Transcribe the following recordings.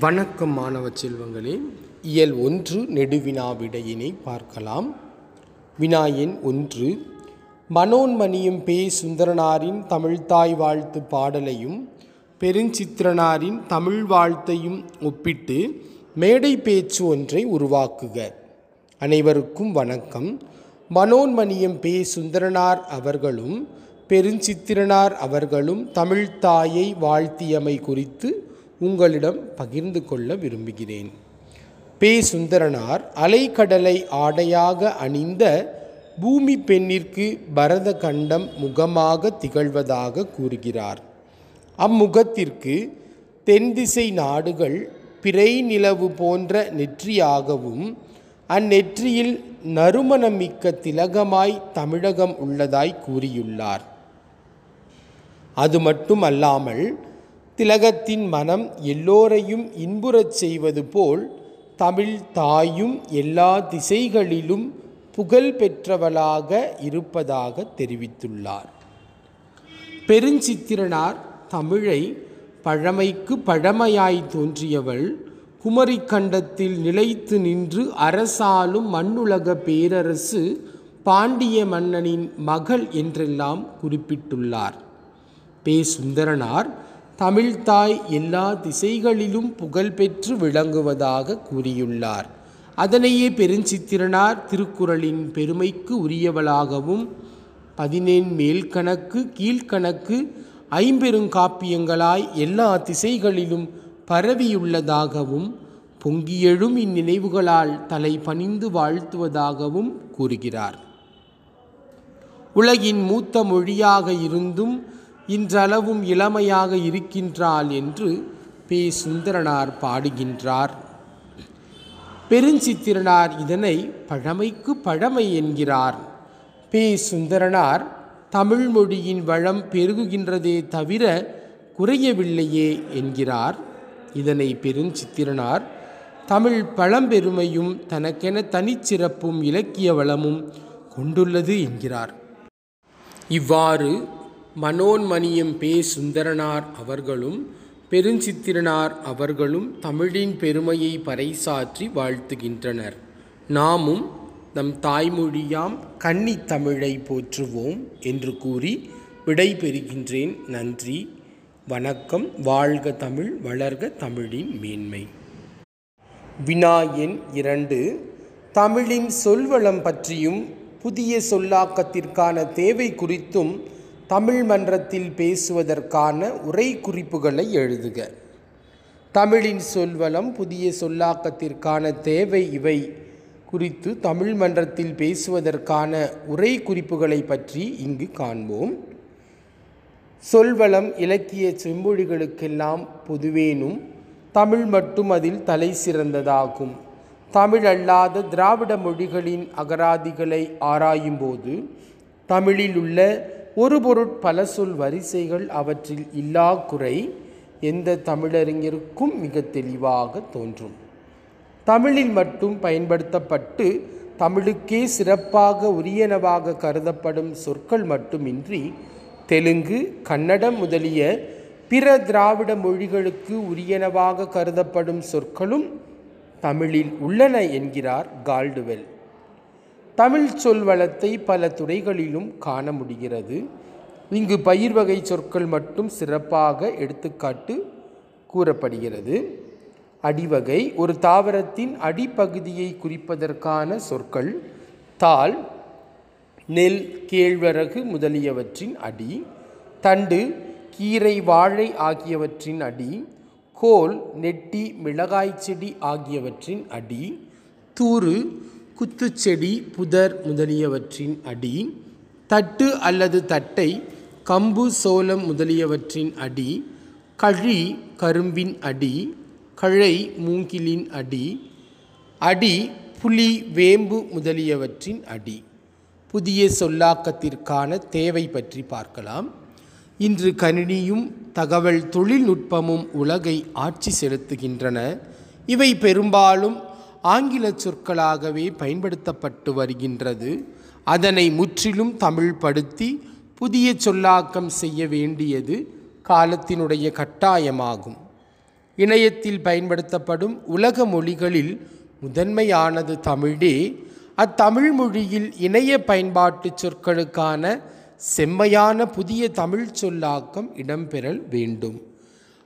வணக்கம் மாணவ செல்வங்களே இயல் ஒன்று நெடுவினா விடையினை பார்க்கலாம். வினா எண் ஒன்று மனோன்மணியும் பே சுந்தரனாரின் தமிழ்த்தாய் வாழ்த்து பாடலையும் பெருஞ்சித்திரனாரின் தமிழ் வாழ்த்தையும் ஒப்பிட்டு மேடை பேச்சு ஒன்றை உருவாக்குக. அனைவருக்கும் வணக்கம். மனோன்மணியம் பே சுந்தரனார் அவர்களும் பெருஞ்சித்திரனார் அவர்களும் தமிழ்தாயை வாழ்த்தியமை குறித்து உங்களிடம் பகிர்ந்து கொள்ள விரும்புகிறேன். பே சுந்தரனார் அலைக்கடலை ஆடையாக அணிந்த பூமி பெண்ணிற்கு பரத கண்டம் முகமாக திகழ்வதாக கூறுகிறார். அம்முகத்திற்கு தென்திசை நாடுகள் பிறை நிலவு போன்ற நெற்றியாகவும் அந்நெற்றியில் நறுமணமிக்க திலகமாய் தமிழகம் உள்ளதாய் கூறியுள்ளார். அது மட்டுமல்லாமல் திலகத்தின் மனம் எல்லோரையும் இன்புறச் செய்வது போல் தமிழ் தாயும் எல்லா திசைகளிலும் புகழ் பெற்றவளாக இருப்பதாக தெரிவித்துள்ளார். பெருஞ்சித்திரனார் தமிழை பழமைக்கு பழமையாய் தோன்றியவள் குமரிக்கண்டத்தில் நிலைத்து நின்று அரசாலும் மண்ணுலக பேரரசு பாண்டிய மன்னனின் மகள் என்றெல்லாம் குறிப்பிட்டுள்ளார். பே சுந்தரனார் தமிழ்தாய் எல்லா திசைகளிலும் புகழ்பெற்று விளங்குவதாக கூறியுள்ளார். அதனையே பெருஞ்சித்திரனார் திருக்குறளின் பெருமைக்கு உரியவளாகவும் பதினேன் மேல்கணக்கு கீழ்கணக்கு ஐம்பெருங்காப்பியங்களாய் எல்லா திசைகளிலும் பரவியுள்ளதாகவும் பொங்கியெழும் இந்நினைவுகளால் தலை பணிந்து வாழ்த்துவதாகவும் கூறுகிறார். உலகின் மூத்த மொழியாக இருந்தும் இன்றளவும் இளமையாக இருக்கின்றாள் என்று பே. சுந்தரனார் பாடுகின்றார். பெருஞ்சித்திரனார் இதனை பழமைக்கு பழமை என்கிறார். பே. சுந்தரனார் தமிழ் மொழியின் வளம் பெருகுகின்றதே தவிர குறையவில்லையே என்கிறார். இதனை பெருஞ்சித்திரனார் தமிழ் பழம்பெருமையும் தனக்கென தனிச்சிறப்பும் இலக்கிய வளமும் கொண்டுள்ளது என்கிறார். இவ்வாறு மனோன்மணியம் பே சுந்தரனார் அவர்களும் பெருஞ்சித்திரனார் அவர்களும் தமிழின் பெருமையை பறைசாற்றி வாழ்த்துகின்றனர். நாமும் நம் தாய்மொழியாம் கன்னித் தமிழை போற்றுவோம் என்று கூறி விடைபெறுகின்றேன். நன்றி. வணக்கம். வாழ்க தமிழ் வளர்க தமிழின் மேன்மை. வினா எண் இரண்டு. தமிழின் சொல்வளம் பற்றியும் புதிய சொல்லாக்கத்திற்கான தேவை குறித்தும் தமிழ் மன்றத்தில் பேசுவதற்கான உரை குறிப்புகளை எழுதுக. தமிழின் சொல்வளம் புதிய சொல்லாக்கத்திற்கான தேவை இவை. குறித்து தமிழ் மன்றத்தில் பேசுவதற்கான உரை குறிப்புகளை பற்றி இங்கு காண்போம். சொல்வளம் இலக்கிய செம்மொழிகளுக்கெல்லாம் பொதுவேனும் தமிழ் மட்டும் அதில் தலை சிறந்ததாகும். தமிழ் அல்லாத திராவிட மொழிகளின் அகராதிகளை ஆராயும்போது தமிழில் உள்ள ஒரு பொருட் பல சொல் வரிசைகள் அவற்றில் இல்லா குறை எந்த தமிழறிஞருக்கும் மிக தெளிவாக தோன்றும். தமிழில் மட்டும் பயன்படுத்தப்பட்டு தமிழுக்கே சிறப்பாக உரியனவாக கருதப்படும் சொற்கள் மட்டுமின்றி தெலுங்கு கன்னடம் முதலிய பிற திராவிட மொழிகளுக்கு உரியனவாக கருதப்படும் சொற்களும் தமிழில் உள்ளன என்கிறார் கால்டுவெல். தமிழ் சொல்வளத்தை பல துறைகளிலும் காண முடிகிறது. இங்கு பயிர் வகை சொற்கள் மட்டும் சிறப்பாக எடுத்துக்காட்டு கூறப்படுகிறது. அடிவகை ஒரு தாவரத்தின் அடிப்பகுதியை குறிப்பதற்கான சொற்கள் தாள் நெல் கேழ்வரகு முதலியவற்றின் அடி தண்டு கீரை வாழை ஆகியவற்றின் அடி கோல் நெட்டி மிளகாய் செடி ஆகியவற்றின் அடி தூறு குத்துச்செடி புதர் முதலியவற்றின் அடி தட்டு அல்லது தட்டை கம்பு சோளம் முதலியவற்றின் அடி கழி கரும்பின் அடி கழை மூங்கிலின் அடி அடி புலி வேம்பு முதலியவற்றின் அடி. புதிய சொல்லாக்கத்திற்கான தேவை பற்றி பார்க்கலாம். இன்று கணினியும் தகவல் தொழில்நுட்பமும் உலகை ஆட்சி செலுத்துகின்றன. இவை பெரும்பாலும் ஆங்கில சொற்களாகவே பயன்படுத்தப்பட்டு வருகின்றது. அதனை முற்றிலும் தமிழ்படுத்தி புதிய சொல்லாக்கம் செய்ய வேண்டியது காலத்தினுடைய கட்டாயமாகும். இணையத்தில் பயன்படுத்தப்படும் உலக மொழிகளில் முதன்மையானது தமிழே. அத்தமிழ் மொழியில் இணைய பயன்பாட்டு சொற்களுக்கான செம்மையான புதிய தமிழ் சொல்லாக்கம் இடம்பெறல் வேண்டும்.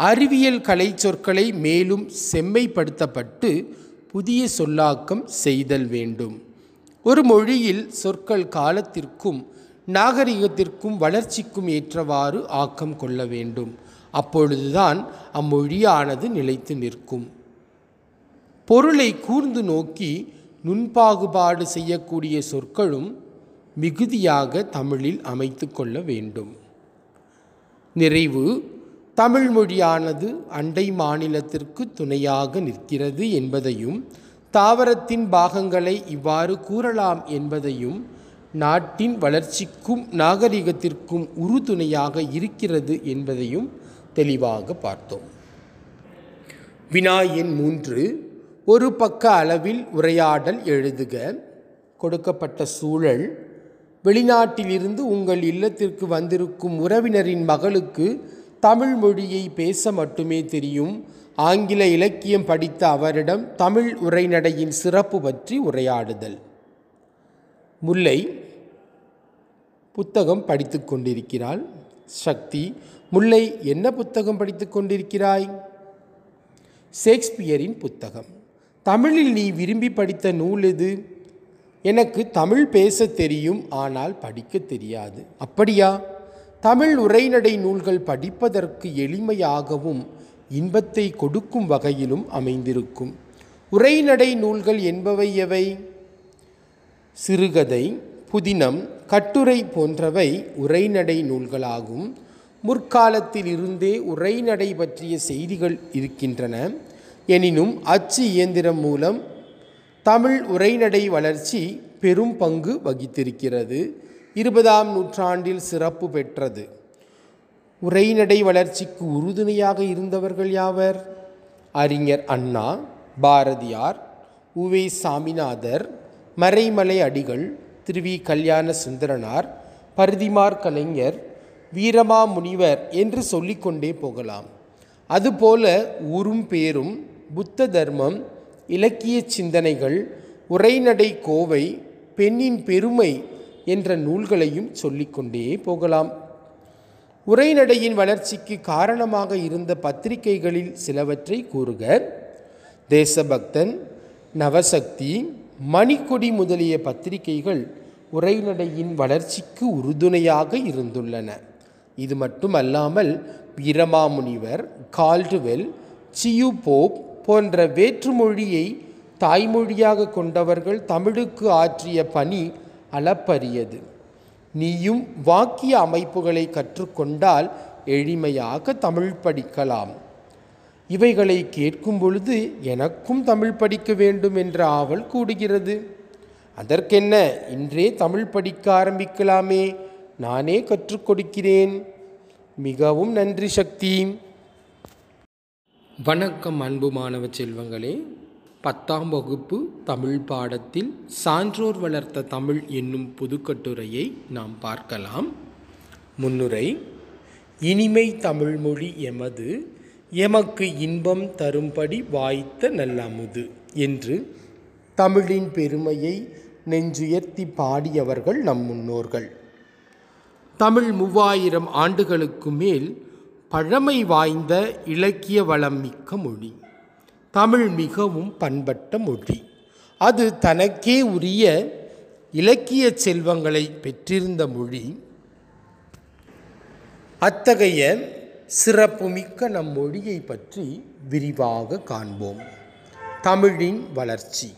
அறிவியல் கலை சொற்களை மேலும் செம்மைப்படுத்தப்பட்டு புதிய சொல்லாக்கம் செய்தல் வேண்டும். ஒரு மொழியில் சொற்கள் காலத்திற்கும் நாகரிகத்திற்கும் வளர்ச்சிக்கும் ஏற்றவாறு ஆக்கம் கொள்ள வேண்டும். அப்பொழுதுதான் அம்மொழியானது நிலைத்து நிற்கும். பொருளை கூர்ந்து நோக்கி நுண்பாகுபாடு செய்யக்கூடிய சொற்களும் மிகுதியாக தமிழில் அமைத்து கொள்ள வேண்டும். நிறைவு தமிழ் மொழியானது அண்டை மாநிலத்திற்கு துணையாக நிற்கிறது என்பதையும் தாவரத்தின் பாகங்களை இவ்வாறு கூறலாம் என்பதையும் நாட்டின் வளர்ச்சிக்கும் நாகரிகத்திற்கும் உறுதுணையாக இருக்கிறது என்பதையும் தெளிவாக பார்த்தோம். வினா எண் மூன்று ஒரு பக்க அளவில் உரையாடல் எழுதுக. கொடுக்கப்பட்ட சூழல் வெளிநாட்டிலிருந்து உங்கள் இல்லத்திற்கு வந்திருக்கும் உறவினரின் மகளுக்கு தமிழ் மொழியை பேச மட்டுமே தெரியும். ஆங்கில இலக்கியம் படித்த அவரிடம் தமிழ் உரைநடையின் சிறப்பு பற்றி உரையாடுதல். முல்லை புத்தகம் படித்து கொண்டிருக்கிறாள். சக்தி முல்லை என்ன புத்தகம் படித்து கொண்டிருக்கிறாய்? ஷேக்ஸ்பியரின் புத்தகம். தமிழில் நீ விரும்பி படித்த நூல் எது? எனக்கு தமிழ் பேச தெரியும் ஆனால் படிக்க தெரியாது. அப்படியா? தமிழ் உரைநடை நூல்கள் படிப்பதற்கு எளிமையாகவும் இன்பத்தை கொடுக்கும் வகையிலும் அமைந்திருக்கும். உரைநடை நூல்கள் என்பவை எவை? சிறுகதை புதினம் கட்டுரை போன்றவை உரைநடை நூல்களாகும். முற்காலத்தில் இருந்தே உரைநடை பற்றிய செய்திகள் இருக்கின்றன. எனினும் அச்சு இயந்திரம் மூலம் தமிழ் உரைநடை வளர்ச்சி பெரும் பங்கு வகித்திருக்கிறது. இருபதாம் நூற்றாண்டில் சிறப்பு பெற்றது. உரைநடை வளர்ச்சிக்கு உறுதுணையாக இருந்தவர்கள் யாவர்? அறிஞர் அண்ணா பாரதியார் உவே சாமிநாதர் மறைமலை அடிகள் திருவி கல்யாண சுந்தரனார் பருதிமார் கலைஞர் வீரமா முனிவர் என்று சொல்லிக்கொண்டே போகலாம். அதுபோல ஊரும் பேரும் புத்த தர்மம் இலக்கிய சிந்தனைகள் உரைநடை கோவை பெண்ணின் பெருமை என்ற நூல்களையும் சொல்லிக்கொண்டே போகலாம். உரைநடையின் வளர்ச்சிக்கு காரணமாக இருந்த பத்திரிகைகளில் சிலவற்றை கூறுக. தேசபக்தன் நவசக்தி மணிக்கொடி முதலிய பத்திரிகைகள் உரைநடையின் வளர்ச்சிக்கு உறுதுணையாக இருந்துள்ளன. இது மட்டுமல்லாமல் வீரமாமுனிவர் கால்டுவெல் சியு போப் போன்ற வேற்றுமொழியை தாய்மொழியாக கொண்டவர்கள் தமிழுக்கு ஆற்றிய பணி அளப்பரியது. நீயும் வாக்கிய அமைப்புகளை கற்றுக்கொண்டால் எளிமையாக தமிழ் படிக்கலாம். இவைகளை கேட்கும் பொழுது எனக்கும் தமிழ் படிக்க வேண்டும் என்ற ஆவல் கூடுகிறது. அதற்கென்ன? இன்றே தமிழ் படிக்க ஆரம்பிக்கலாமே. நானே கற்றுக் கொடுக்கிறேன். மிகவும் நன்றி சக்தி. வணக்கம் அன்பு மாணவ செல்வங்களே. பத்தாம் வகுப்பு தமிழ் பாடத்தில் சான்றோர் வளர்த்த தமிழ் என்னும் புதுக்கட்டுரையை நாம் பார்க்கலாம். முன்னுரை இனிமை தமிழ்மொழி எமது எமக்கு இன்பம் தரும்படி வாய்த்த நல்லமுது என்று தமிழின் பெருமையை நெஞ்சுயர்த்தி பாடியவர்கள் நம் முன்னோர்கள். தமிழ் மூவாயிரம் ஆண்டுகளுக்கு மேல் பழமை வாய்ந்த இலக்கிய வளம் மிக்க மொழி. தமிழ் மிகவும் பண்பட்ட மொழி. அது தனக்கே உரிய இலக்கிய செல்வங்களை பெற்றிருந்த மொழி. அத்தகைய சிறப்புமிக்க நம் மொழியை பற்றி விரிவாக காண்போம். தமிழின் வளர்ச்சி.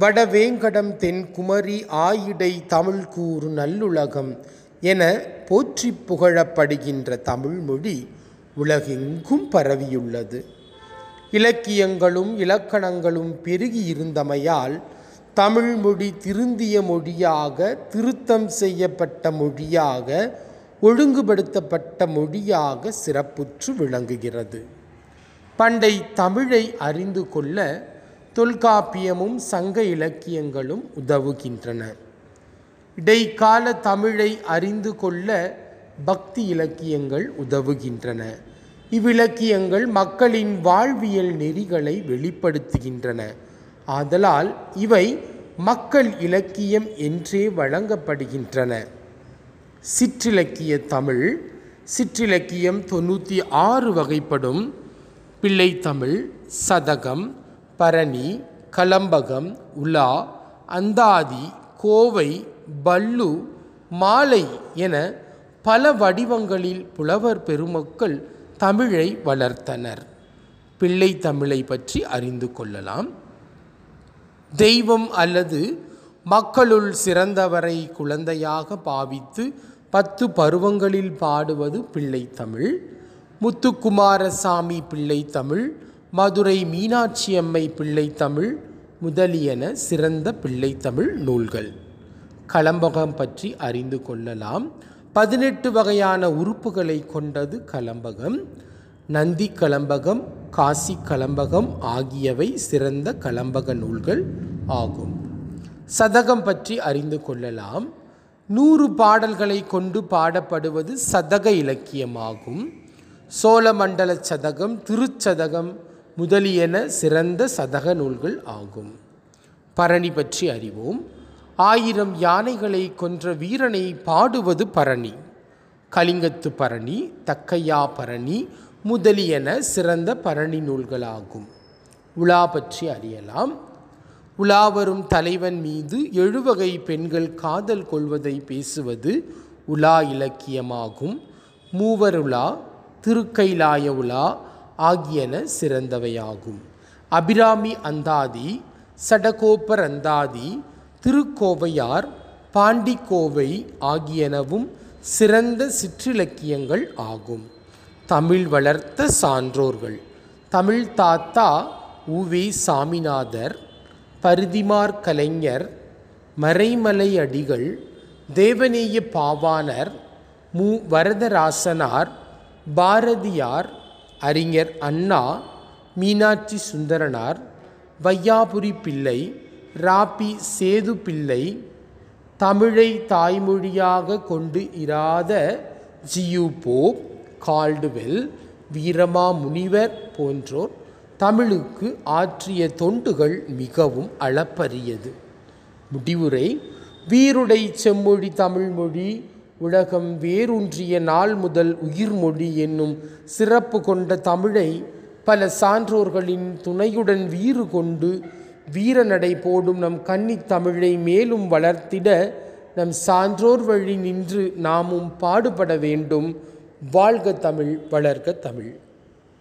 வடவேங்கடம் தென்குமரி ஆயிடை தமிழ் கூறு நல்லுலகம் என போற்றி புகழப்படுகின்ற தமிழ்மொழி உலகெங்கும் பரவியுள்ளது. இலக்கியங்களும் இலக்கணங்களும் பெருகியிருந்தமையால் தமிழ்மொழி திருந்திய மொழியாக திருத்தம் செய்யப்பட்ட மொழியாக ஒழுங்குபடுத்தப்பட்ட மொழியாக சிறப்புற்று விளங்குகிறது. பண்டை தமிழை அறிந்து கொள்ள தொல்காப்பியமும் சங்க இலக்கியங்களும் உதவுகின்றன. இடைக்கால தமிழை அறிந்து கொள்ள பக்தி இலக்கியங்கள் உதவுகின்றன. இவ்விலக்கியங்கள் மக்களின் வாழ்வியல் நெறிகளை வெளிப்படுத்துகின்றன. ஆதலால் இவை மக்கள் இலக்கியம் என்றே வழங்கப்படுகின்றன. சிற்றிலக்கிய தமிழ் சிற்றிலக்கியம் தொண்ணூற்றி ஆறு வகைப்படும். பிள்ளைத்தமிழ் சதகம் பரணி கலம்பகம் உலா அந்தாதி கோவை பல்லு மாலை என பல வடிவங்களில் புலவர் பெருமக்கள் தமிழை வளர்த்தனர். பிள்ளை தமிழை பற்றி அறிந்து கொள்ளலாம். தெய்வம் அல்லது மக்களுள் சிறந்தவரை குழந்தையாக பாவித்து பத்து பருவங்களில் பாடுவது பிள்ளைத்தமிழ் முத்துக்குமாரசாமி பிள்ளைத்தமிழ் மதுரை மீனாட்சி அம்மை பிள்ளைத்தமிழ் முதலியன சிறந்த பிள்ளைத்தமிழ் நூல்கள். கலம்பகம் பற்றி அறிந்து கொள்ளலாம். பதினெட்டு வகையான உறுப்புகளை கொண்டது கலம்பகம் நந்தி கலம்பகம் காசி கலம்பகம் ஆகியவை சிறந்த கலம்பக நூல்கள் ஆகும். சதகம் பற்றி அறிந்து கொள்ளலாம். நூறு பாடல்களை கொண்டு பாடப்படுவது சதக இலக்கியமாகும். சோழமண்டல சதகம் திருச்சதகம் முதலியன சிறந்த சதக நூல்கள் ஆகும். பரணி பற்றி அறிவோம். ஆயிரம் யானைகளை கொன்ற வீரனை பாடுவது பரணி. கலிங்கத்து பரணி தக்கையா பரணி முதலியன சிறந்த பரணி நூல்களாகும். உலா பற்றி அறியலாம். உலாவரும் தலைவன் மீது எழுவகை பெண்கள் காதல் கொள்வதை பேசுவது உலா இலக்கியமாகும். மூவருலா திருக்கைலாய உலா ஆகியன சிறந்தவையாகும். அபிராமி அந்தாதி சடகோப்பர் அந்தாதி திருக்கோவையார் பாண்டிக்கோவை ஆகியனவும் சிறந்த சிற்றிலக்கியங்கள் ஆகும். தமிழ் வளர்த்த சான்றோர்கள். தமிழ் தாத்தா உவி சாமிநாதர் பரிதிமார் கலைஞர் மறைமலை அடிகள் தேவநேய பாவாணர் மு. வரதராசனார் பாரதியார் அறிஞர் அண்ணா மீனாட்சி சுந்தரனார் வையாபுரி பிள்ளை ராபி சேது பிள்ளை தமிழை தாய்மொழியாக கொண்டு இராத ஜியூபோ கால்டுவெல் வீரமா முனிவர் போன்றோர் தமிழுக்கு ஆற்றிய தொண்டுகள் மிகவும் அளப்பரியது. முடிவுரை வீருடை செம்மொழி தமிழ்மொழி உலகம் வேரூன்றிய நாள் முதல் உயிர்மொழி என்னும் சிறப்பு கொண்ட தமிழை பல சான்றோர்களின் துணையுடன் வீறு கொண்டு வீரநடை போடும் நம் கன்னித் தமிழை மேலும் வளர்த்திட நம் சான்றோர் வழி நின்று நாமும் பாடுபட வேண்டும். வாழ்க தமிழ் வளர்க தமிழ்.